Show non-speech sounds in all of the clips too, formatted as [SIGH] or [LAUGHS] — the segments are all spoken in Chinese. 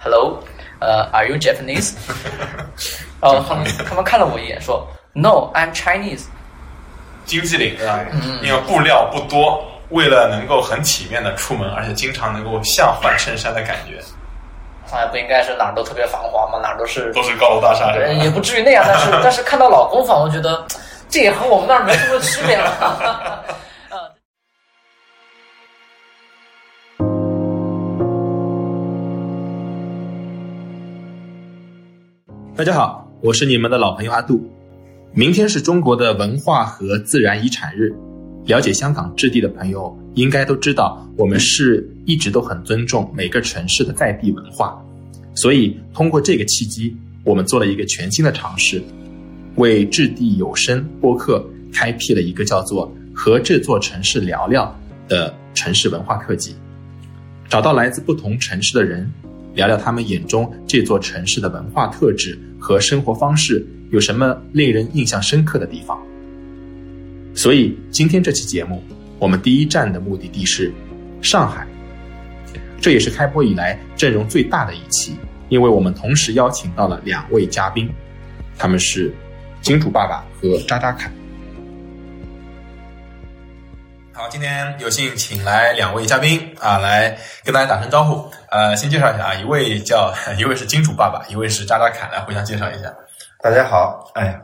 Hello，呃，Are you Japanese？[LAUGHS] 然后他们他们看了我一眼说，No，I'm Chinese。经济领啊，因为布料不多，为了能够很体面的出门，而且经常能够像换衬衫的感觉。上海不应该是哪儿都特别繁华吗？哪儿都是都是高楼大厦，对，也不至于那样。但是 [LAUGHS] 但是看到老公房，我觉得这也和我们那儿没什么区别了。大家好，我是你们的老朋友阿杜。明天是中国的文化和自然遗产日。了解香港质地的朋友应该都知道，我们是一直都很尊重每个城市的在地文化。所以，通过这个契机，我们做了一个全新的尝试，为质地有声播客开辟了一个叫做“和这座城市聊聊”的城市文化特辑，找到来自不同城市的人，聊聊他们眼中这座城市的文化特质和生活方式。有什么令人印象深刻的地方？所以今天这期节目，我们第一站的目的地是上海。这也是开播以来阵容最大的一期，因为我们同时邀请到了两位嘉宾，他们是金主爸爸和渣渣凯。好，今天有幸请来两位嘉宾啊，来跟大家打声招呼。呃，先介绍一下啊，一位叫一位是金主爸爸，一位是渣渣侃，来互相介绍一下。大家好，哎，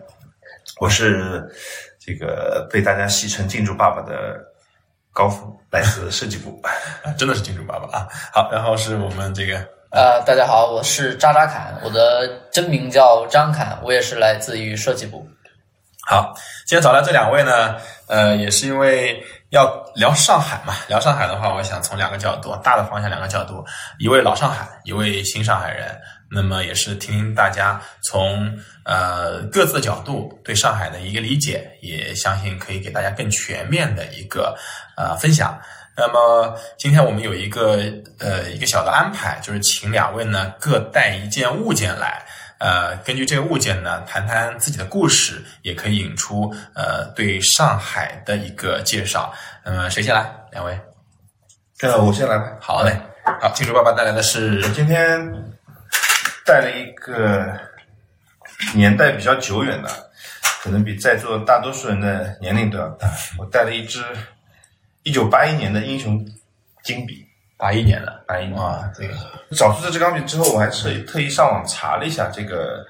我是这个被大家戏称“金主爸爸”的高峰，来自设计部，[LAUGHS] 真的是金主爸爸啊！好，然后是我们这个呃，大家好，我是渣渣侃，我的真名叫张侃，我也是来自于设计部。好，今天找来这两位呢，呃，也是因为要聊上海嘛。聊上海的话，我想从两个角度，大的方向两个角度，一位老上海，一位新上海人。那么也是听听大家从呃各自的角度对上海的一个理解，也相信可以给大家更全面的一个呃分享。那么今天我们有一个呃一个小的安排，就是请两位呢各带一件物件来，呃根据这个物件呢谈谈自己的故事，也可以引出呃对上海的一个介绍。那么谁先来？两位？呃，我先来吧。好嘞。好，金主爸爸带来的是今天。带了一个年代比较久远的，可能比在座大多数人的年龄都要大。我带了一支一九八一年的英雄金笔，八一年的，八一年啊，这个找出这支钢笔之后，我还是特意上网查了一下这个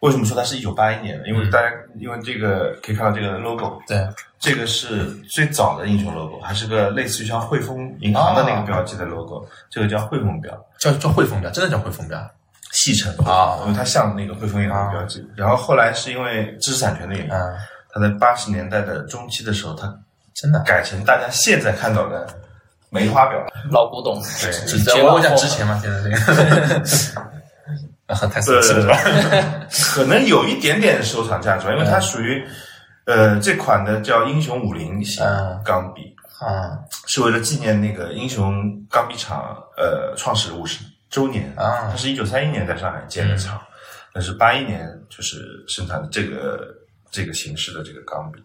为什么说它是一九八一年的，因为大家因为这个可以看到这个 logo，对，这个是最早的英雄 logo，还是个类似于像汇丰银行的那个标记的 logo，这个叫汇丰标，叫叫汇丰标，真的叫汇丰标。细称啊，因为它像那个汇丰银行的标志。然后后来是因为知识产权的原因，它在八十年代的中期的时候，它真的。改成大家现在看到的梅花表。老古董，对，我讲值钱吗？现在这个，太奢侈了，[LAUGHS] 可能有一点点收藏价值，因为它属于呃这款的叫英雄五零型钢笔啊，是为了纪念那个英雄钢笔厂呃创始五十。周年啊，它是一九三一年在上海建的厂，那是八一年就是生产的这个这个形式的这个钢笔。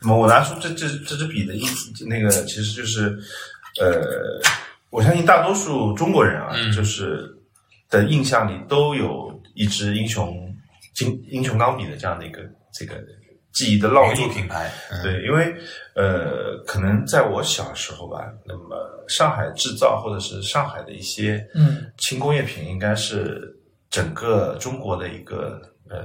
那么我拿出这这这支笔的意思，那个其实就是，呃，我相信大多数中国人啊，就是的印象里都有一支英雄金英雄钢笔的这样的一个这个。记忆的烙印品牌，对，因为呃，可能在我小时候吧，那么上海制造或者是上海的一些嗯轻工业品，应该是整个中国的一个呃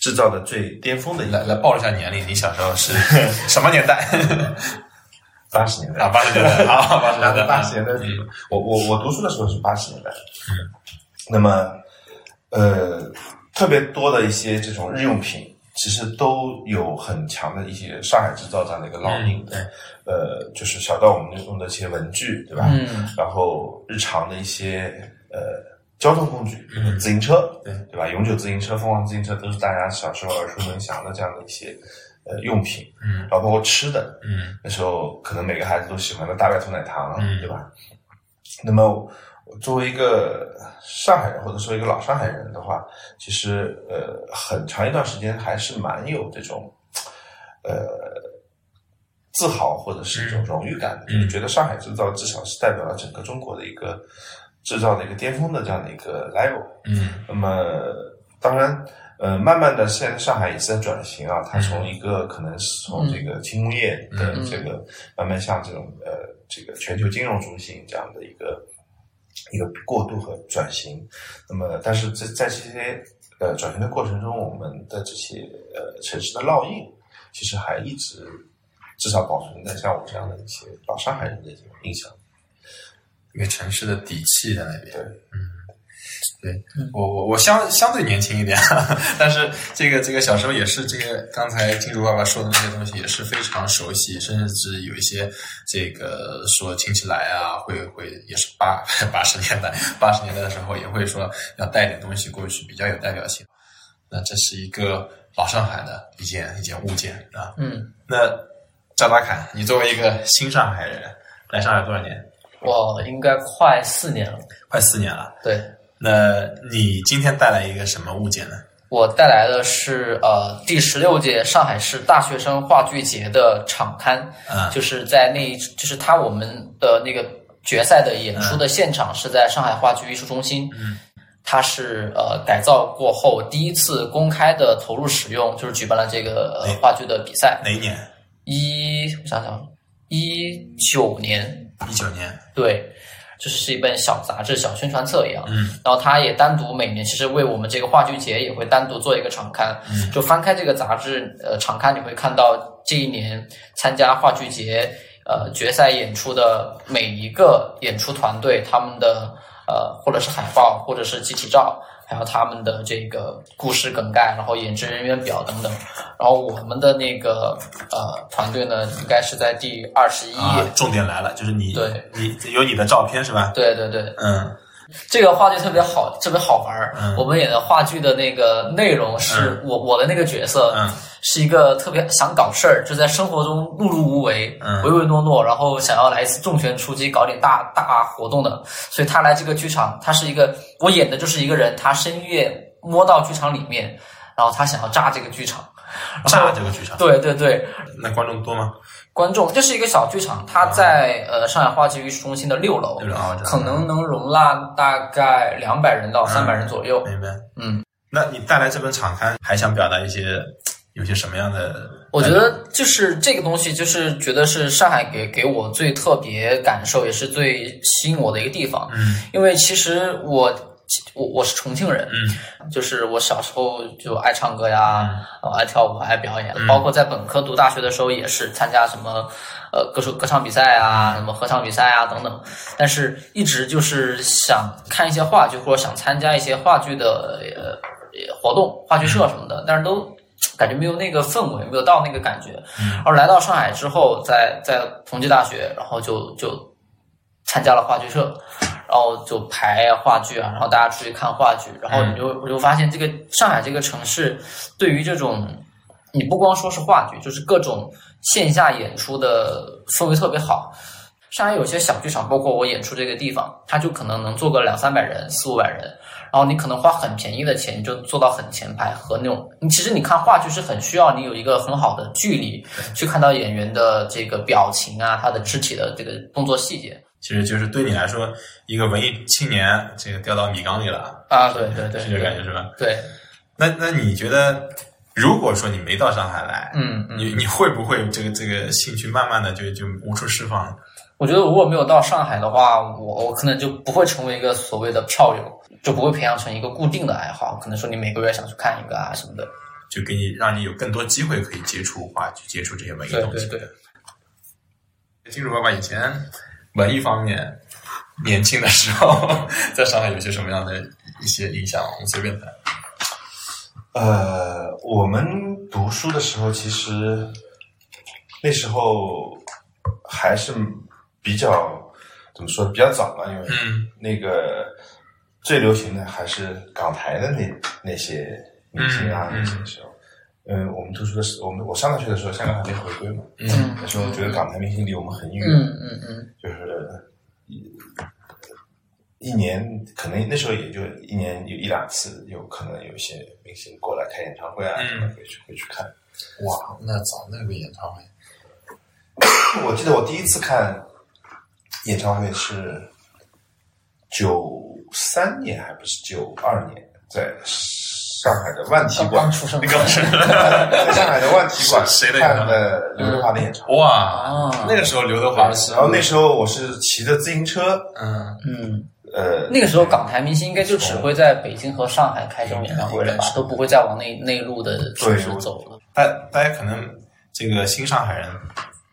制造的最巅峰的。来来报一下年龄，你小时候是 [LAUGHS] 什么年代？八十年代啊，八十年代啊，八十年代，八十年代。[LAUGHS] 我我我读书的时候是八十年代。嗯，那么呃，特别多的一些这种日用品。其实都有很强的一些上海制造这样的一个烙印，对，呃，就是小到我们用的一些文具，对吧？嗯，然后日常的一些呃交通工具，自行车，对，对吧？永久自行车、凤凰自行车都是大家小时候耳熟能详的这样的一些呃用品，嗯，然后包括吃的，嗯，那时候可能每个孩子都喜欢的大白兔奶糖，嗯，对吧？那么。作为一个上海人，或者说一个老上海人的话，其实呃，很长一段时间还是蛮有这种呃自豪或者是一种荣誉感的，就是觉得上海制造至少是代表了整个中国的一个制造的一个巅峰的这样的一个 level。嗯那么当然，呃，慢慢的，现在上海也是在转型啊，它从一个可能是从这个轻工业的嗯这个慢慢向这种呃这个全球金融中心这样的一个一个过渡和转型。那么，但是在在这些呃转型的过程中，我们的这些呃城市的烙印，其实还一直至少保存在像我这样的一些老上海人的这种印象。一个城市的底气在那边。对，对我我我相相对年轻一点，[LAUGHS] 但是这个这个小时候也是这个刚才金主爸爸说的那些东西也是非常熟悉，甚至有一些这个说亲戚来啊，会会也是八八十年代八十年代的时候也会说要带点东西过去，比较有代表性。那这是一个老上海的一件一件物件啊。嗯，那赵大侃，你作为一个新上海人，来上海多少年？我应该快四年了。快四年了。对，那你今天带来一个什么物件呢？我带来的是呃第十六届上海市大学生话剧节的场刊，啊就是在那一就是他我们的那个决赛的演出的现场是在上海话剧艺术中心，嗯，它是呃改造过后第一次公开的投入使用，就是举办了这个、话剧的比赛，哪一年？一我想想一九年一九年。对。就是是一本小杂志、小宣传册一样，嗯，然后他也单独每年其实为我们这个话剧节也会单独做一个场刊，嗯。就翻开这个杂志，呃，场刊你会看到这一年参加话剧节呃决赛演出的每一个演出团队，他们的呃或者是海报，或者是集体照，还有他们的这个故事梗概，然后演职人员表等等。然后我们的那个呃团队呢，应该是在第二十一页。啊，重点来了，就是你，对，你有你的照片是吧？对对对，嗯这个话剧特别好，特别好玩儿。嗯我们演的话剧的那个内容是我、我的那个角色，嗯是一个特别想搞事儿，就在生活中碌碌无为、嗯唯唯诺诺，然后想要来一次重拳出击，搞点大大活动的。所以他来这个剧场，他是一个我演的就是一个人，他深夜摸到剧场里面，然后他想要炸这个剧场。炸这个剧场，对对对，那观众多吗？观众这是一个小剧场，它在、呃上海话剧艺术中心的六楼，可能能容纳大概两百人到三百人左右。明白。嗯，那你带来这本场刊，还想表达一些有些什么样的？我觉得就是这个东西，就是觉得是上海给给我最特别感受，也是最吸引我的一个地方。嗯因为其实我我我是重庆人，嗯就是我小时候就爱唱歌呀，呃爱跳舞，爱表演，嗯包括在本科读大学的时候也是参加什么呃歌手歌唱比赛啊，什么合唱比赛啊等等。但是一直就是想看一些话剧，或者想参加一些话剧的呃活动、话剧社什么的，但是都感觉没有那个氛围，没有到那个感觉。然后来到上海之后，在在同济大学，然后就就参加了话剧社，然后就排话剧啊，然后大家出去看话剧，然后你就我就发现这个上海这个城市对于这种你不光说是话剧，就是各种线下演出的氛围特别好。上海有些小剧场，包括我演出这个地方，它就可能能坐个两三百人、四五百人，然后你可能花很便宜的钱，你就坐到很前排和那种。你其实你看话剧是很需要你有一个很好的距离，去看到演员的这个表情啊，他的肢体的这个动作细节其实就是对你来说，一个文艺青年，这个掉到米缸里了，啊，对对对，是这个感觉是吧？对，那那你觉得，如果说你没到上海来，嗯嗯。你你会不会这个这个兴趣慢慢的就就无处释放？我觉得如果没有到上海的话，我我可能就不会成为一个所谓的票友，就不会培养成一个固定的爱好。可能说你每个月想去看一个啊什么的。就给你让你有更多机会可以接触话去，接触这些文艺东西。对对。金主爸爸以前文艺方面年轻的时候，在上海有些什么样的一些印象？我们随便谈。呃，我们读书的时候，其实那时候还是比较怎么说，比较早嘛，因为嗯那个最流行的还是港台的那那些明星啊，那些时候。嗯，我们读书的时候，我们我上大学的时候，香港还没回归嘛，嗯那时候觉得港台明星离我们很远，嗯嗯嗯就是一一年可能那时候也就一年有一两次，有可能有一些明星过来开演唱会啊，嗯什么会去会去看。哇，那早那个演唱会，我记得我第一次看演唱会是九三年还不是九二年，在上海的万体刚馆。刚，出生，刚是。在上海的万体馆 [LAUGHS] 谁的演唱看的刘德华的演唱会。哇啊，那个时候刘德华是然后那时候我是骑着自行车，嗯。嗯，呃，那个时候港台明星应该就只会在北京和上海开这种演唱会了吧？都不会再往内内陆的城市走了。大大家可能这个新上海人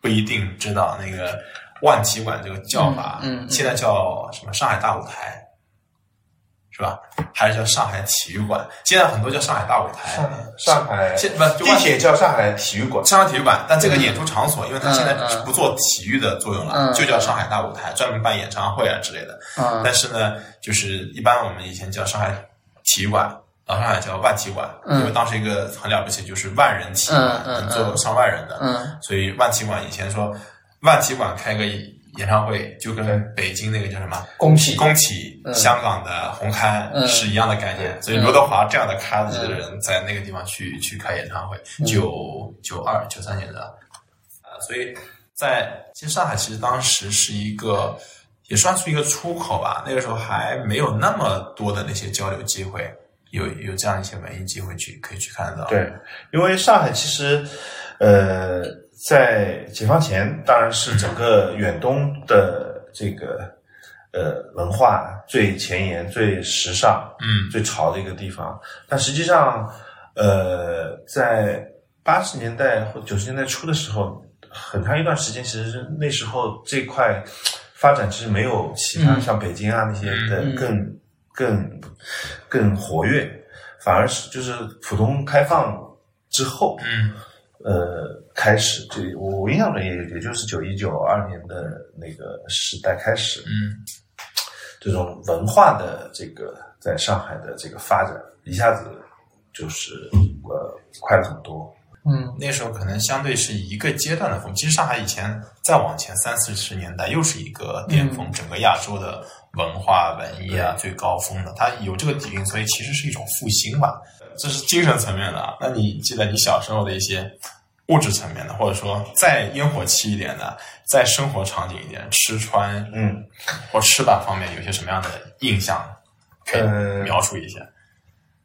不一定知道那个万体馆这个叫法，嗯。现在叫什么上海大舞台，是吧？还是叫上海体育馆？现在很多叫上海大舞台，上上海现不地铁叫上海体育馆，上海体育馆，但这个演出场所，因为它现在不做体育的作用了，嗯就叫上海大舞台，专门办演唱会啊之类的。嗯但是呢，就是一般我们以前叫上海体育馆，老上海叫万体馆，嗯因为当时一个很了不起，就是万人体馆，嗯嗯能坐上万人的，嗯所以万体馆以前说万体馆开个演唱会，就跟北京那个叫什么工体香港的红磡嗯是一样的概念。所以刘德华这样的咖级的人在那个地方去去开演唱会，九九二九三年的啊，所以在其实上海其实当时是一个也算是一个出口吧，那个时候还没有那么多的那些交流机会，有有这样一些文艺机会去可以去看得到。对，因为上海其实，呃，在解放前当然是整个远东的这个呃文化最前沿、最时尚、嗯。最潮的一个地方。但实际上，呃，在八十年代或九十年代初的时候，很长一段时间，其实是那时候这块发展其实没有其他嗯。像北京啊那些的嗯。更更更活跃，反而是就是浦东开放之后，嗯呃，开始就我我印象中也也就是九一九二年的那个时代开始，嗯这种文化的这个在上海的这个发展，一下子就是呃快了很多。嗯那时候可能相对是一个阶段的风。其实上海以前再往前三四十年代又是一个巅峰，整个亚洲的文化文艺啊最高峰的，它有这个底蕴，所以其实是一种复兴吧。这是精神层面的啊。那你记得你小时候的一些物质层面的，或者说再烟火气一点的，再生活场景一点，吃穿嗯，或吃吧方面有些什么样的印象，可以呃描述一下？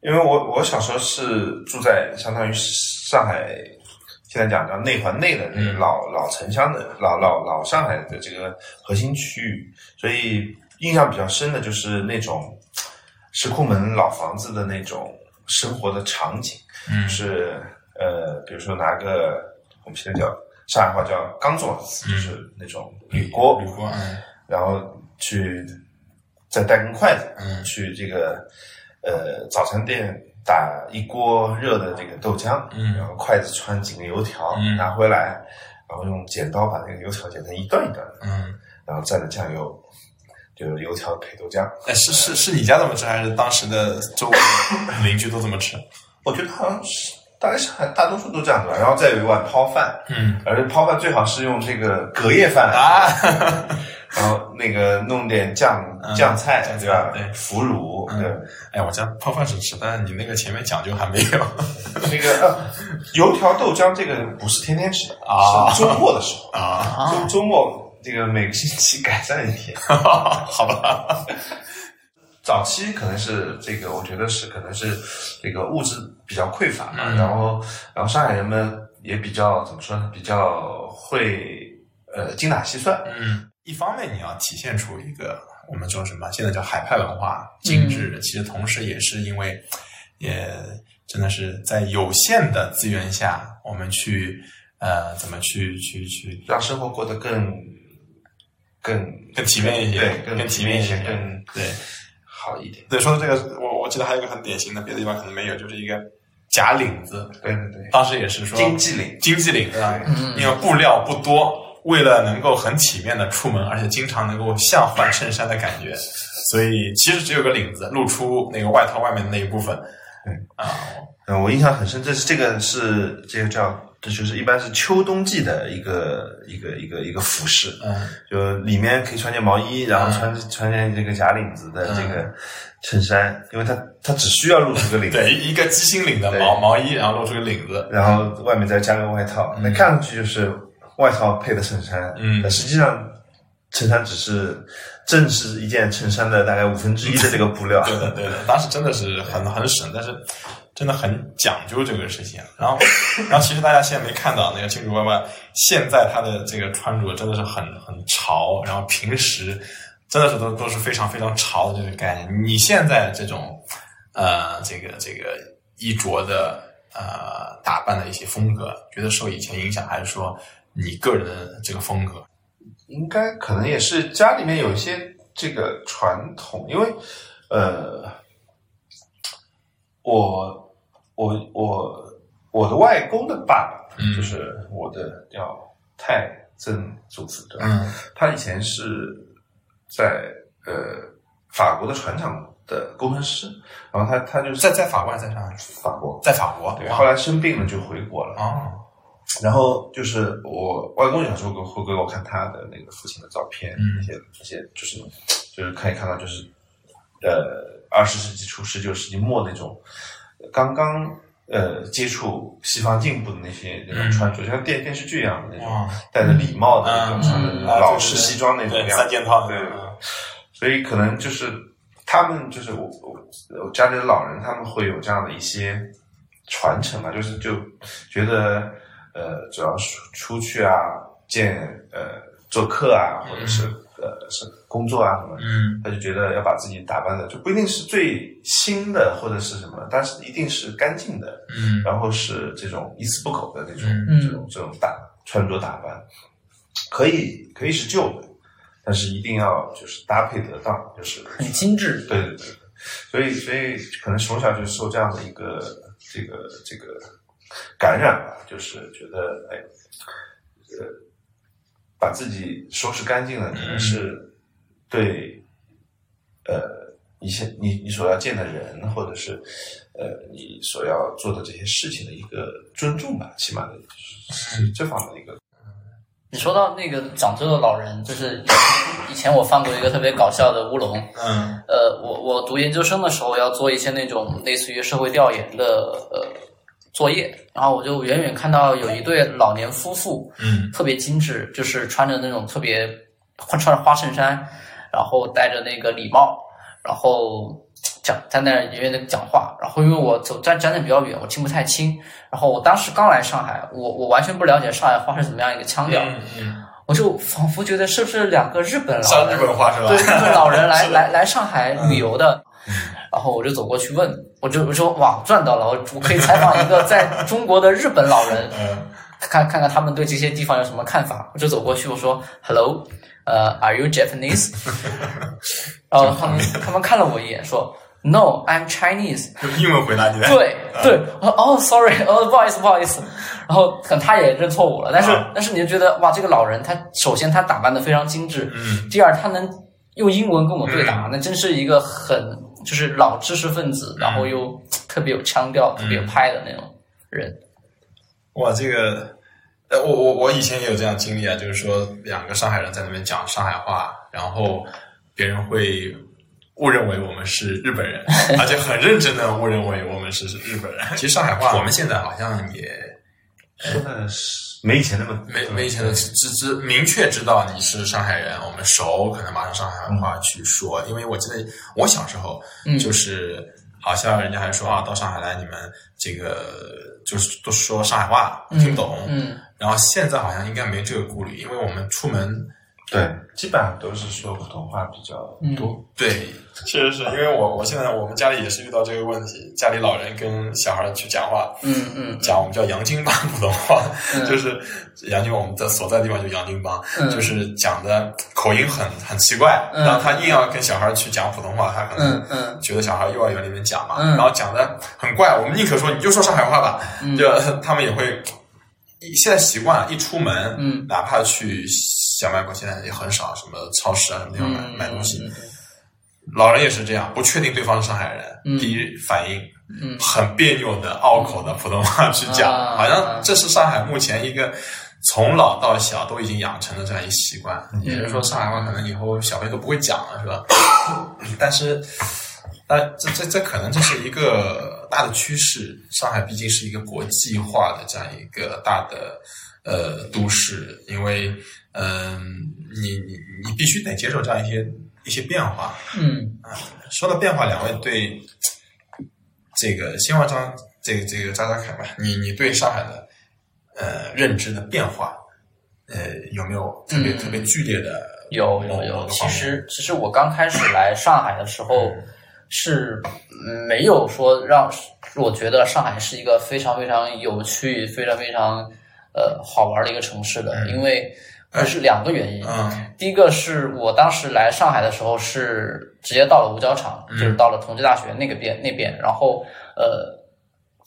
因为我我小时候是住在相当于上海，现在讲叫内环内的那个嗯老、老城乡的老老老上海的这个核心区域，所以印象比较深的就是那种石库门老房子的那种生活的场景，嗯。是呃，比如说拿个我们现在叫上海话叫钢做，嗯。就是那种铝锅，铝锅，嗯。然后去再带根筷子，嗯。去这个呃早餐店打一锅热的这个豆浆，嗯。然后筷子穿几个油条、嗯。拿回来，然后用剪刀把那个油条剪成一段一段的，嗯。然后蘸着酱油，就是油条配豆浆。哎，是是是你家这么吃，还是当时的周围的邻居都这么吃？我觉得好像是大概上海大多数都这样子吧，然后再有一碗泡饭，嗯而且泡饭最好是用这个隔夜饭啊，然后那个弄点酱嗯酱菜，对吧？对腐乳，嗯对。哎，我家泡饭是吃，但是你那个前面讲究还没有那个呃，油条豆浆这个不是天天吃的啊是周末的时候，啊，周周末这个每个星期改善一天。[LAUGHS] 好吧，早期可能是这个，我觉得是可能是这个物质比较匮乏嘛，嗯。然后然后上海人们也比较怎么说呢，比较会呃精打细算，嗯，一方面你要体现出一个我们说什么，现在叫海派文化，精致，其实同时也是因为也真的是在有限的资源下，我们去呃怎么去去去让生活过得更更更体面一些，对，更更体面一些，更对。好一点。对，说到这个，我我记得还有一个很典型的，别的地方可能没有，就是一个假领子。对对对，当时也是说经济领经济领，对吧？嗯因为布料不多，为了能够很体面的出门，而且经常能够像换衬衫的感觉，[LAUGHS] 所以其实只有个领子，露出那个外套外面的那一部分。对啊，嗯，我印象很深，这是这个是这个叫，这就是一般是秋冬季的一个一个一个一个服饰，嗯。就里面可以穿件毛衣，然后穿、穿件这个假领子的这个衬衫，因为它它只需要露出个领子，对，一个鸡心领的毛毛衣，然后露出个领子。然后外面再加个外套，那看上去就是外套配的衬衫，嗯。但实际上衬衫只是正是一件衬衫的大概五分之一的这个布料。[LAUGHS] 对的，对的，当时真的是很很省，但是真的很讲究这个事情。然后，[COUGHS] 然后其实大家现在没看到那个金主爸爸，现在他的这个穿着真的是很很潮，然后平时真的是都都是非常非常潮的这个概念。你现在这种呃，这个这个衣着的呃打扮的一些风格，觉得受以前影响，还是说你个人这个风格？应该可能也是家里面有一些这个传统，因为呃，我我我我的外公的爸爸，嗯就是我的叫太曾祖父，对吧？嗯他以前是在呃法国的船厂的工程师，然后他他就是在在法国还是在上海？法国，在法国，对，后来生病了就回国了。哦，然后就是我外公有时候会会给我看他的那个父亲的照片，嗯一些那些就是就是可以看到就是呃二十世纪初十九世纪末那种刚刚呃接触西方进步的那些那种嗯穿着，就像电电视剧一样的那种哇戴着礼帽的那种嗯穿的嗯老式西装那种三件套，对嗯。所以可能就是他们就是我我我家里的老人，他们会有这样的一些传承嘛，就是就觉得呃，主要是出去啊，见呃做客啊，或者是、呃是工作啊什么，嗯。他就觉得要把自己打扮的就不一定是最新的或者是什么，但是一定是干净的，嗯。然后是这种一丝不苟的那种、嗯。这种这种打穿着打扮，可以可以是旧的，但是一定要就是搭配得当，就是很精致。对对对，所以所以可能从小就受这样的一个这个这个感染吧，就是觉得哎，呃，把自己收拾干净了，可能是对呃一些你你所要见的人，或者是呃你所要做的这些事情的一个尊重吧，起码的是是这方面的一个。你说到那个讲究的老人，就是 [COUGHS] 以前我犯过一个特别搞笑的乌龙。嗯呃，我我读研究生的时候要做一些那种类似于社会调研的呃作业，然后我就远远看到有一对老年夫妇，嗯。特别精致，就是穿着那种特别穿着花衬衫，然后戴着那个礼帽，然后讲在那儿远远的讲话，然后因为我走站站的比较远，我听不太清，然后我当时刚来上海，我我完全不了解上海话是怎么样一个腔调，嗯，我就仿佛觉得是不是两个日本老人像日本话是吧？对，日本老人来 [LAUGHS] 来来上海旅游的，然后我就走过去问，我就我说哇赚到了，我我可以采访一个在中国的日本老人，[LAUGHS] 嗯看看看他们对这些地方有什么看法。我就走过去，我说 Hello，呃，Are you Japanese？[LAUGHS] 然后他们他们看了我一眼，说 No，I'm Chinese。[LAUGHS] 用英文回答你的。对对，我说哦，sorry，哦，不好意思，不好意思。然后可能他也认错误了，但是、啊但是你就觉得哇，这个老人他首先他打扮的非常精致，嗯第二他能用英文跟我对答，那真是一个很就是老知识分子，然后又特别有腔调、特别有派的那种人。哇，这个，呃，我我我以前也有这样经历啊，就是说两个上海人在那边讲上海话，然后别人会误认为我们是日本人，而且很认真的误认为我们是日本人。其实上海话我们现在好像也说的是没以前那么没没以前的知知明确知道你是上海人，我们熟，可能马上上海话去说。因为我记得我小时候，嗯就是好像人家还说啊，到上海来你们这个就是都说上海话，听不懂。嗯然后现在好像应该没这个顾虑，因为我们出门对，基本上都是说普通话比较多。对，确实是因为我我现在我们家里也是遇到这个问题，家里老人跟小孩去讲话，嗯嗯讲我们叫洋泾浜普通话，嗯。就是洋泾我们的所在地方就洋泾浜，嗯。就是讲的口音很很奇怪，嗯。然后他硬要跟小孩去讲普通话，他可能觉得小孩幼儿园里面讲嘛，嗯。然后讲的很怪，我们宁可说你就说上海话吧，嗯。就 [LAUGHS] 他们也会。现在习惯了，一出门，嗯。哪怕去小卖部，现在也很少什么超市啊什么地方买、嗯，买东西，嗯老人也是这样，不确定对方是上海人，嗯第一反应嗯很别扭的拗口的普通话去讲，啊好像这是上海目前一个从老到小都已经养成的这样一习惯。嗯也就是说，上海话可能以后小朋友都不会讲了，是吧？[LAUGHS] 但是，但这这这可能这是一个大的趋势。上海毕竟是一个国际化的这样一个大的呃都市，因为嗯、你你你必须得接受这样一些一些变化。嗯说到变化，两位对这个先问张这个这个张家凯吧，你你对上海的呃认知的变化，呃有没有特别、嗯特别剧烈的？有有有，其实其实我刚开始来上海的时候嗯 [LAUGHS] 是嗯没有说让我觉得上海是一个非常非常有趣、非常非常呃好玩的一个城市的，因为呃是两个原因。嗯第一个是我当时来上海的时候是直接到了五角场，嗯就是到了同济大学那个边那边，然后呃，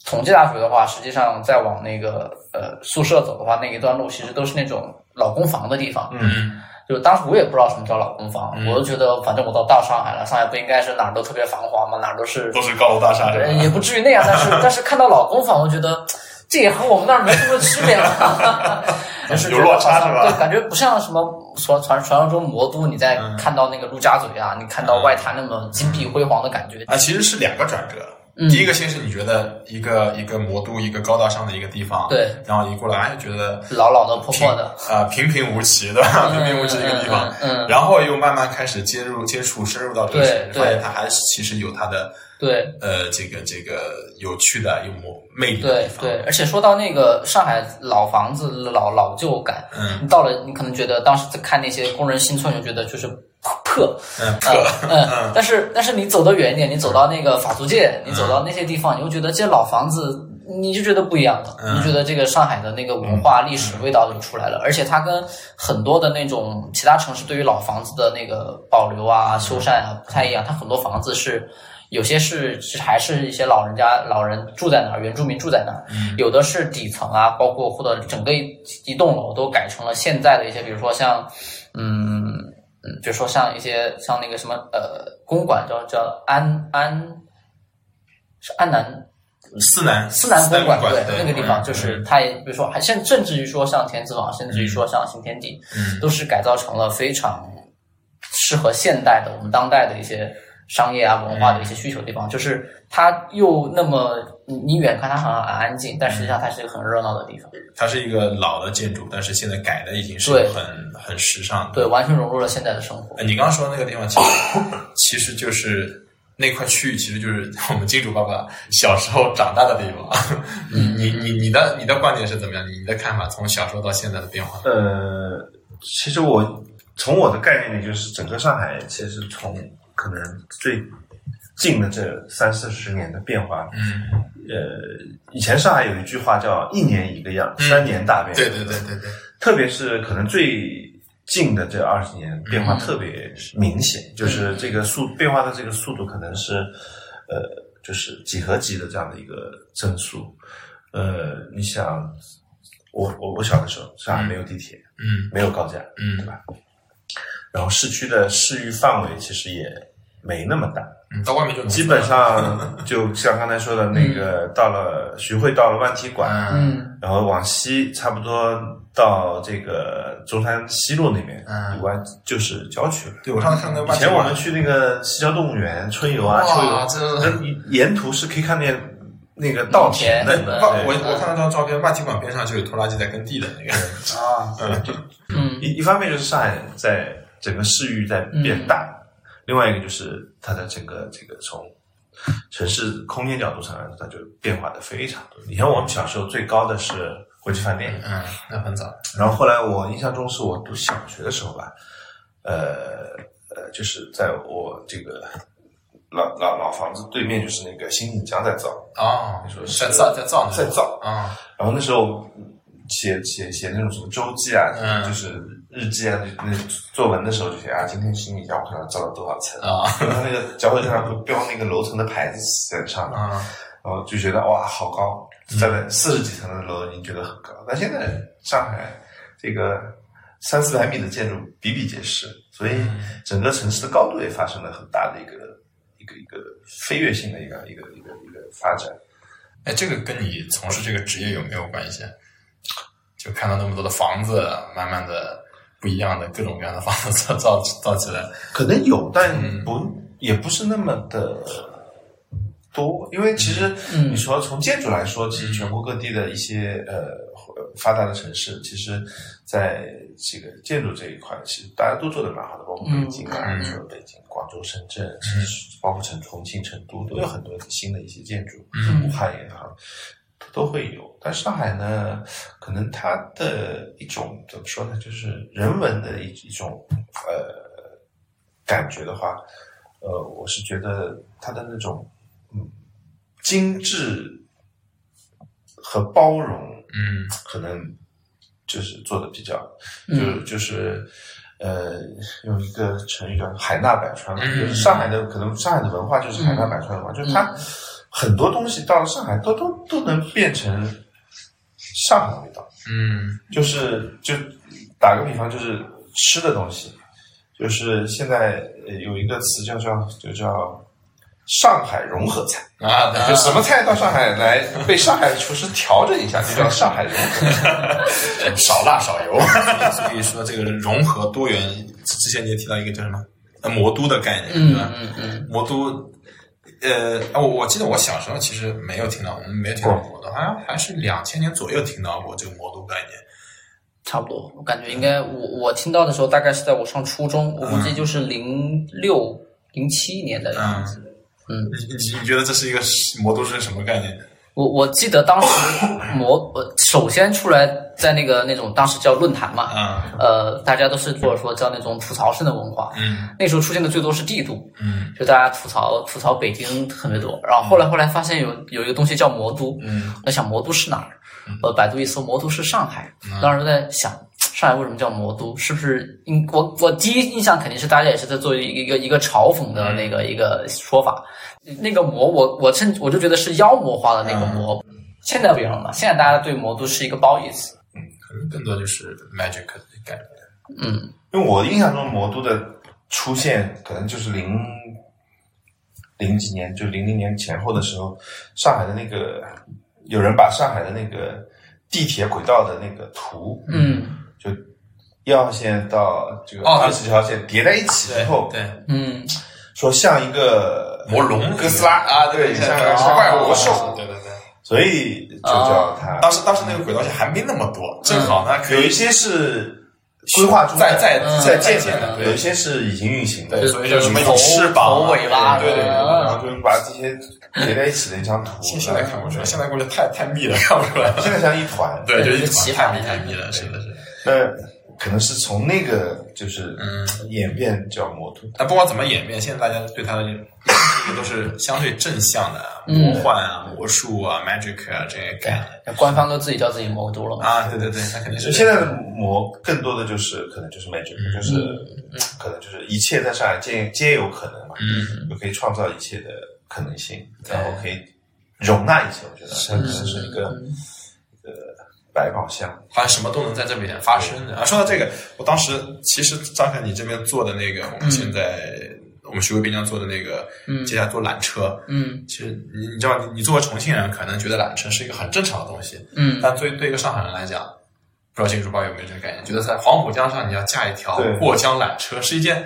同济大学的话，实际上再往那个呃宿舍走的话，那一段路其实都是那种老公房的地方。嗯就当时我也不知道什么叫老公房，嗯我就觉得反正我都到上海了，上海不应该是哪儿都特别繁华吗？哪儿都是都是高楼大厦也不至于那样，但是 [LAUGHS] 但是看到老公房，我觉得这也和我们那儿没什么区别了，[LAUGHS] 有落差是吧对，感觉不像什么传传传说中魔都，你在嗯看到那个陆家嘴啊，你看到外滩那么金碧辉煌的感觉。啊，其实是两个转折。嗯第一个先是你觉得一个一个魔都，一个高大上的一个地方，对，然后一过来哎觉得老老的破破的，啊、平平无奇对吧？[LAUGHS] 平平无奇的一个地方，嗯然后又慢慢开始接入接触深入到这个对城市，发现它还是其实有它的对。呃这个这个有趣的有魔魅力的对地方，对，而且说到那个上海老房子老老旧感，嗯。你到了你可能觉得当时在看那些工人新村，就觉得就是破，嗯呃破嗯，但是 [LAUGHS] 但是你走得远一点，你走到那个法租界，你走到那些地方，你会觉得这些老房子，你就觉得不一样了，嗯。你就觉得这个上海的那个文化历史味道就出来了，而且它跟很多的那种其他城市对于老房子的那个保留啊、修缮啊不太一样，它很多房子是。有些是是还是一些老人家老人住在那儿，原住民住在那儿，有的是底层啊，包括或者整个一一栋楼都改成了现在的一些，比如说像，嗯嗯，比如说像一些像那个什么呃公馆叫叫安安是安南思南思南公馆，对那个地方就是它也，比如说还甚甚至于说像田子坊，甚至于说像新天地，嗯。都是改造成了非常适合现代的我们当代的一些商业啊文化的一些需求的地方，就是它又那么你你远看它好像很安静，但实际上它是一个很热闹的地方，它是一个老的建筑，但是现在改的已经是很很时尚的。对，完全融入了现在的生活。呃，你刚刚说的那个地方，其实 [COUGHS] 其实就是那块区域，其实就是 [LAUGHS] 我们金主爸爸小时候长大的地方。[LAUGHS] 你你你你的你的观点是怎么样？你的看法从小时候到现在的变化？呃，其实我从我的概念里，就是整个上海其实从可能最近的这三四十年的变化，嗯，呃，以前上海有一句话叫“一年一个样，嗯。三年大变”，对对对对对，特别是可能最近的这二十年变嗯化特别明显，就是这个速变化的这个速度可能是呃，就是几何级的这样的一个增速。呃，你想，我我我小的时候，上海没有地铁，嗯。没有高架，嗯。对吧？然后市区的市域范围其实也没那么大，嗯，到外面就基本上就像刚才说的那个，到了徐汇，到了万体馆，嗯。嗯然后往西差不多到这个中山西路那边，嗯。以外就是郊区了。对我上次看那个以前我们去那个西郊动物园春游啊、秋哇，游，这那沿途是可以看见那个稻田的。我我我看到张照片，万体馆边上就有拖拉机在耕地的那个。啊，嗯嗯。[LAUGHS] 一一方面就是上海在整个市域在变大，另外一个就是它的整个这个从城市空间角度上来说，它就变化的非常多。以前我们小时候最高的是国际饭店，嗯，那很早。然后后来我印象中是我读小学的时候吧，呃呃，就是在我这个老老老房子对面就是那个新锦江在造，哦你说，在造在造在造，啊，然后那时候写写写那种什么周记啊，嗯。就是日记啊，那那作文的时候就写啊，今天新锦江我看到造了多少层，啊然后那个脚手架上会标那个楼层的牌子在上面，啊然后就觉得哇，好高，站在四十几层的楼已经觉得很高。但现在上海这个三四百米的建筑比比皆是，所以整个城市的高度也发生了很大的一个一个一个飞跃性的一个一个一个一个发展。哎，这个跟你从事这个职业有没有关系？就看到那么多的房子，慢慢的不一样的各种各样的房子造造造起来，可能有，但嗯。不、也不是那么的多，因为其实嗯。你说从建筑来说，其实全国各地的一些呃发达的城市，其实在这个建筑这一块，其实大家都做的蛮好的，包括北京啊，嗯。你说北京、广州、深圳，其实包括成重庆、成都都有很多新的一些建筑，嗯。武汉也好。都会有，但上海呢，可能它的一种怎么说呢，就是人文的一一种呃感觉的话，呃，我是觉得它的那种嗯精致和包容，嗯可能就是做的比较，嗯。就就是呃，用一个成语叫“海纳百川”就是上海的可能上海的文化就是海纳百川的嘛，就是它很多东西到了上海都都都能变成上海味道，嗯就是就打个比方，就是吃的东西，就是现在呃有一个词叫叫就叫。上海融合菜，啊，就什么菜到上海来被上海的厨师调整一下，就叫上海融合。[LAUGHS] 少辣少油，所以说这个融合多元。之前你也提到一个叫什么呃魔都的概念，对嗯吧？嗯嗯，魔都，呃，我我记得我小时候其实没有听到，我们没有听到过的，好像还是两千年左右听到过这个魔都概念。差不多，我感觉应该我我听到的时候大概是在我上初中，我估计就是零六零七年的样子。嗯，你你你觉得这是一个魔都是什么概念？我我记得当时 [COUGHS] 魔呃首先出来在那个那种当时叫论坛嘛，啊，呃，大家都是或者说叫那种吐槽式的文化。嗯那时候出现的最多是帝都，嗯就大家吐槽吐槽北京特别多。然后后来后来发现有有一个东西叫魔都，嗯我在想魔都是哪儿？呃，百度一搜，魔都是上海。当时在想，上海为什么叫魔都？是不是嗯我我第一印象肯定是大家也是在做一个一个嘲讽的那个一个说法。那个魔，我我甚我就觉得是妖魔化的那个魔。现在不一样了，现在大家对魔都是一个褒义词。嗯可能更多就是 magic 的概念。嗯因为我印象中魔都的出现，可能就是零零几年，就零零年前后的时候，上海的那个有人把上海的那个地铁轨道的那个图，嗯就一号线到这个哦二十条线叠在一起之后，对，嗯说像一个魔龙哥斯拉啊，对，像个哦怪物魔兽，对对对。所以就叫它。当时当时那个轨道线还没那么多，正好呢有一些是规划中在在嗯在建建的，有一些是已经运行的，对，所以叫什么翅膀尾巴对对对然后就把这些叠在一起的一张图。现现在看不出来，现在过去太太密了，看不出来。现在像一团，对，就一团太密太密了，是的是的。那可能是从那个就是嗯演变叫魔都。但不管怎么演变，现在大家对它的这个都是相对正向的，嗯魔幻啊、魔术啊、magic 啊这些概念官方都自己叫自己魔都了嘛。啊，对对对，那肯定是现在的魔更多的就是可能就是 magic，就是嗯可能就是一切在上海皆皆有可能嘛，嗯就可以创造一切的可能性，然后可以容纳一切。我觉得它可能是一个百宝箱。好像什么都能在这边发生的。啊。说到这个，我当时其实张凯你这边做的那个，我们现在、我们徐汇滨江做的那个，嗯。接下来坐缆车，嗯。其实你你知道，你你作为重庆人，可能觉得缆车是一个很正常的东西，嗯。但对对一个上海人来讲，不知道金主包有没有这个概念？觉得在黄浦江上你要架一条过江缆车是一件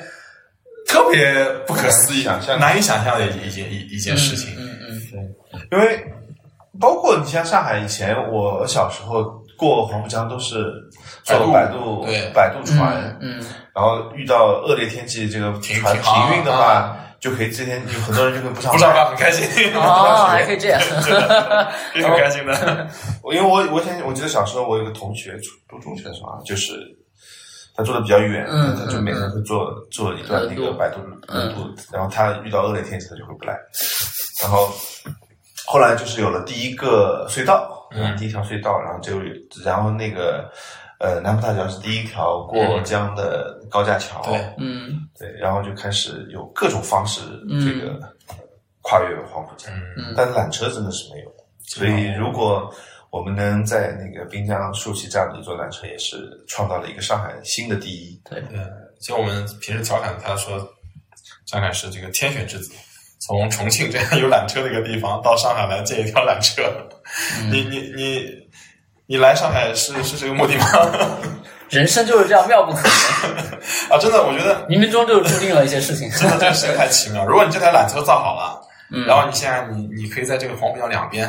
特别不可思议、想象难以想象的一一件一一件事情。嗯嗯。对。因为包括你像上海以前，我小时候过黄浦江都是坐摆摆渡对摆渡船，嗯然后遇到恶劣天气，这个停船停航停运的话，就可以这天有很多人就可以不 [LAUGHS] 上不上班。班很开心，[LAUGHS] 嗯，哦，还可以这样。[LAUGHS] 挺开心的。我因为我我以前我记得小时候我有个同学初读中学的时候啊，就是他住的比较远，嗯他就每天会坐坐一段那个摆渡路路，然后他遇到恶劣天气他就回不来，然后后来就是有了第一个隧道，嗯。第一条隧道，然后就然后那个呃南浦大桥是第一条过江的高架桥，对。嗯。对，然后就开始有各种方式嗯这个跨越黄浦江，嗯。但是缆车真的是没有。所以如果我们能在那个滨江竖起这样的一座缆车，也是创造了一个上海新的第一。对，嗯，其实我们平时调侃他说，张凯是这个天选之子，从重庆这样有缆车的一个地方到上海来建一条缆车。[LAUGHS] 你你你你来上海是是这个目的吗？[LAUGHS] 人生就是这样妙不可言，[LAUGHS] 啊，真的，我觉得冥冥中就注定了一些事情。真的这个事情太奇妙。如果你这台缆车造好了，嗯然后你现在你你可以在这个黄浦江两边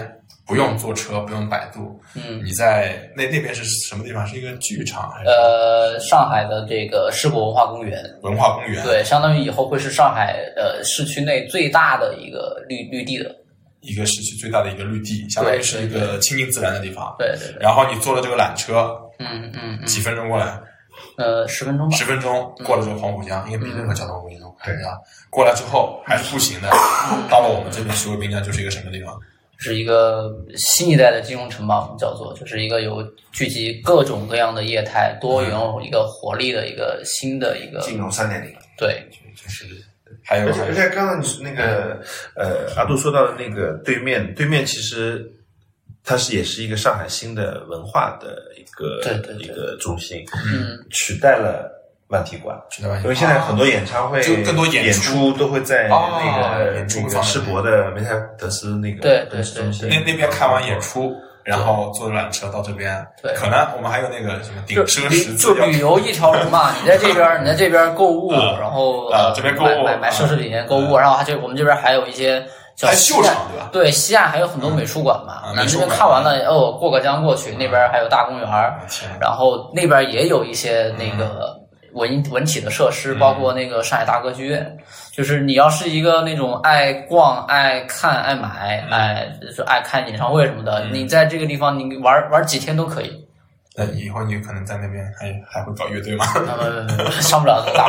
不用坐车，不用摆渡，嗯，你在那那边是什么地方？是一个剧场还是呃，上海的这个世博文化公园，文化公园？，对，相当于以后会是上海呃市区内最大的一个绿绿地的，一个市区最大的一个绿地，相当于是一个亲近自然的地方。对对对，然后你坐了这个缆车，嗯嗯嗯，几分钟过来，呃，十分钟吧十，分钟过了这个黄浦江，应该比任何交通工具都快啊。过来之后还是步行的，[LAUGHS] 到了我们这边徐汇滨江就是一个什么地方？是一个新一代的金融城堡，我们叫做，就是一个有聚集各种各样的业态、多元一个活力的一个新的一个金融三点零。对，就是还有而且而且刚刚你说那个呃，阿杜说到的那个对面，对面其实它是也是一个上海新的文化的一个对对对一个中心，嗯，取代了万体馆。因为现在很多演唱会、就更多演演出。都会在哦那个、演出那个世博的梅赛德斯那个对对中心中心那那边看完演出，然后坐缆车到这边，对。可能我们还有那个什么顶就奢旅十字就旅游一条龙嘛，你在这边你在这边购物，啊然后这边购物买买买奢侈品购物，然后还就我们这边还有一些叫还秀场对吧？对，西岸还有很多美术馆嘛嗯啊，那这边看完了哦，过个江过去，那边还有大公园儿，然后那边也有一些那个文文体的设施，包括那个上海大歌剧院。就是你要是一个那种爱逛、爱看、爱买、爱就是爱看演唱会什么的，你在这个地方你玩玩几天都可以。那以后你可能在那边还还会搞乐队吗？呃，上不了大。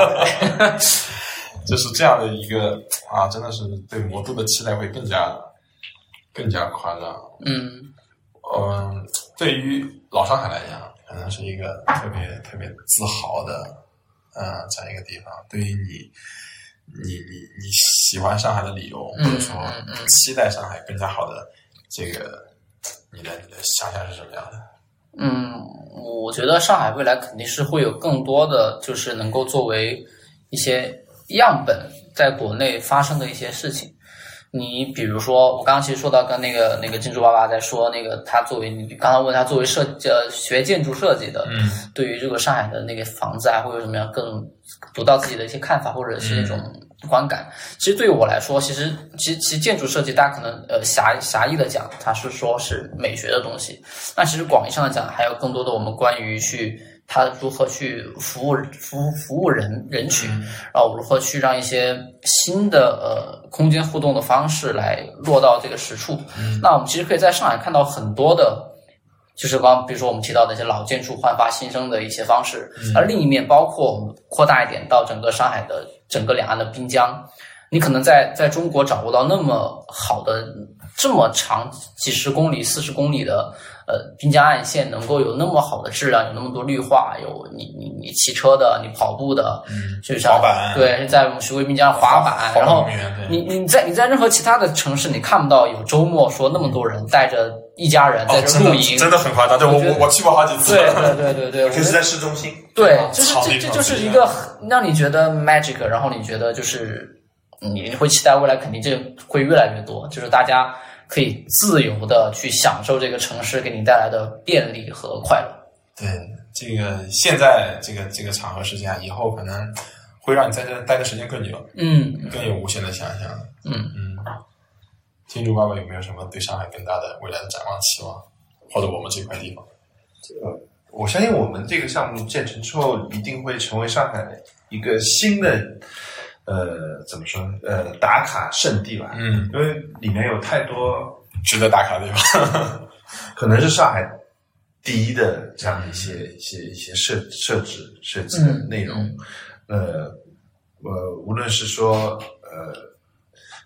[LAUGHS] 就是这样的一个啊，真的是对魔都的期待会更加更加夸张。嗯嗯，对于老上海来讲，可能是一个特别特别自豪的，呃，这样一个地方。对于你，你你你喜欢上海的理由，或者说嗯嗯嗯期待上海更加好的这个，你的你的想象是什么样的？嗯，我觉得上海未来肯定是会有更多的，就是能够作为一些样本，在国内发生的一些事情。你比如说，我刚刚其实说到跟那个那个金主爸爸在说，那个他作为你刚刚问他作为设呃学建筑设计的，嗯对于这个上海的那个房子啊，会有什么样更读到自己的一些看法，或者是那种观感？其实对于我来说，其实其实其实建筑设计，大家可能呃狭狭义的讲，它是说是美学的东西。那其实广义上的讲，还有更多的我们关于去它如何去服务服务服务人人群，然后如何去让一些新的呃空间互动的方式来落到这个实处。那我们其实可以在上海看到很多的。就是刚刚比如说我们提到的一些老建筑焕发新生的一些方式，而另一面包括我们扩大一点到整个上海的整个两岸的滨江，你可能在在中国找不到那么好的这么长几十公里、四十公里的呃滨江岸线，能够有那么好的质量，有那么多绿化，有你你你骑车的，你跑步的，嗯，就像滑板对，在我们徐汇滨江滑板，滑然后你你在你在任何其他的城市，你看不到有周末说那么多人带着一家人在这露营，真的很夸张，对我我我我去过好几次，[LAUGHS] 对对对对对，我觉得尤其是在市中心，对啊，就是这这就是一个很让你觉得 magic，然后你觉得就是你你会期待未来肯定这会越来越多，就是大家可以自由的去享受这个城市给你带来的便利和快乐。对，这个现在这个这个场合是这样，以后可能会让你在这待的时间更久，嗯更有无限的想象。嗯嗯，金主爸爸有没有什么对上海更大的未来的展望期望，或者我们这块地方？这个我相信我们这个项目建成之后，一定会成为上海一个新的呃怎么说呢呃打卡圣地吧。嗯，因为里面有太多值得打卡的地方。[LAUGHS] 可能是上海第一的这样的一些一些一些设设置设计的内容。嗯呃呃，无论是说呃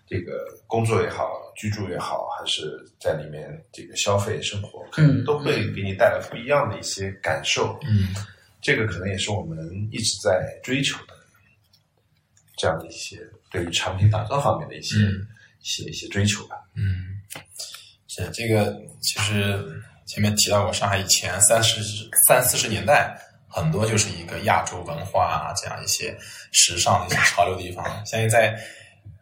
这个工作也好，居住也好，还是在里面这个消费生活，可能都会给你带来不一样的一些感受。嗯这个可能也是我们一直在追求的，这样的一些对于产品打造方面的一些、嗯一些一些追求吧。嗯，是这个，其实前面提到过，上海以前三十三四十年代，很多就是一个亚洲文化啊，这样一些时尚的一些潮流地方。相信在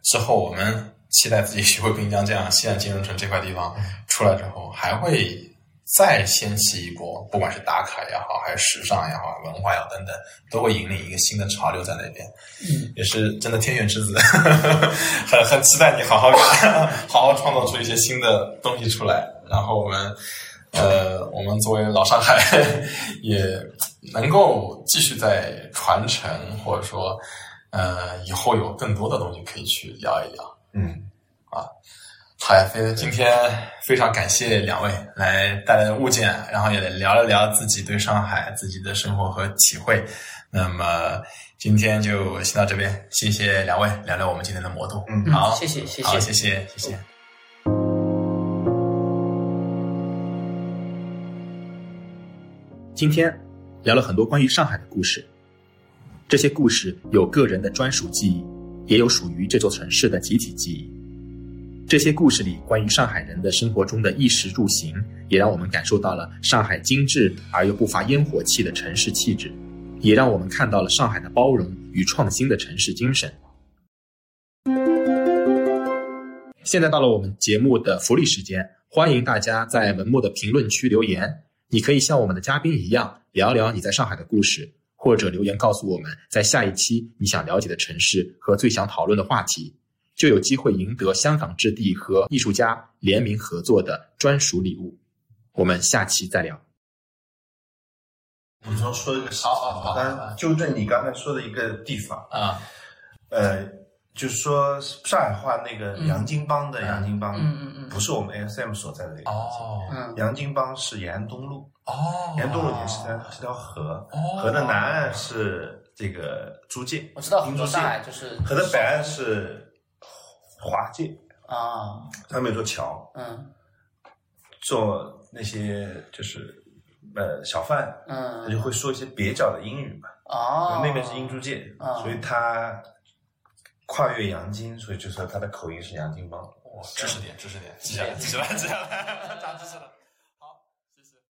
之后，我们期待自己学会滨江这样西岸金融城这块地方出来之后，还会再掀起一波，不管是打卡也好，还是时尚也好，文化也好等等，都会引领一个新的潮流在那边。嗯，也是真的天选之子，[LAUGHS] 很很期待你好好 [LAUGHS] 好好创造出一些新的东西出来。然后我们呃，我们作为老上海，[LAUGHS] 也能够继续在传承，或者说呃，以后有更多的东西可以去聊一聊。嗯，好呀，非今天非常感谢两位来带来的物件，然后也聊了聊自己对上海自己的生活和体会。那么今天就先到这边，谢谢两位聊聊我们今天的魔都。嗯好，谢谢谢谢好，谢谢，谢谢。今天聊了很多关于上海的故事，这些故事有个人的专属记忆，也有属于这座城市的集体记忆。这些故事里关于上海人的生活中的衣食住行，也让我们感受到了上海精致而又不乏烟火气的城市气质，也让我们看到了上海的包容与创新的城市精神。现在到了我们节目的福利时间，欢迎大家在文末的评论区留言。你可以像我们的嘉宾一样聊聊你在上海的故事，或者留言告诉我们在下一期你想了解的城市和最想讨论的话题，就有机会赢得香港置地和艺术家联名合作的专属礼物。我们下期再聊。补充说一个事情，好好纠正你刚才说的一个地方，啊，呃，就是说上海话那个洋泾浜的洋泾浜，嗯嗯嗯不是我们 ASM 所在的那个。哦嗯洋泾浜是延安东路，哦延安东路也是条是条河，哦河的南岸是这个租界，我知道很多英租界上海就是河的北岸是华界，啊，他们有座桥，嗯。做那些就是呃小贩，嗯。他就嗯，会说一些蹩脚的英语嘛。哦，那边是英租界，啊所以他跨越洋泾，所以就说他的口音是洋泾浜。知识点，知识点，记下来，记下来，记下来，[LAUGHS] 长知识了。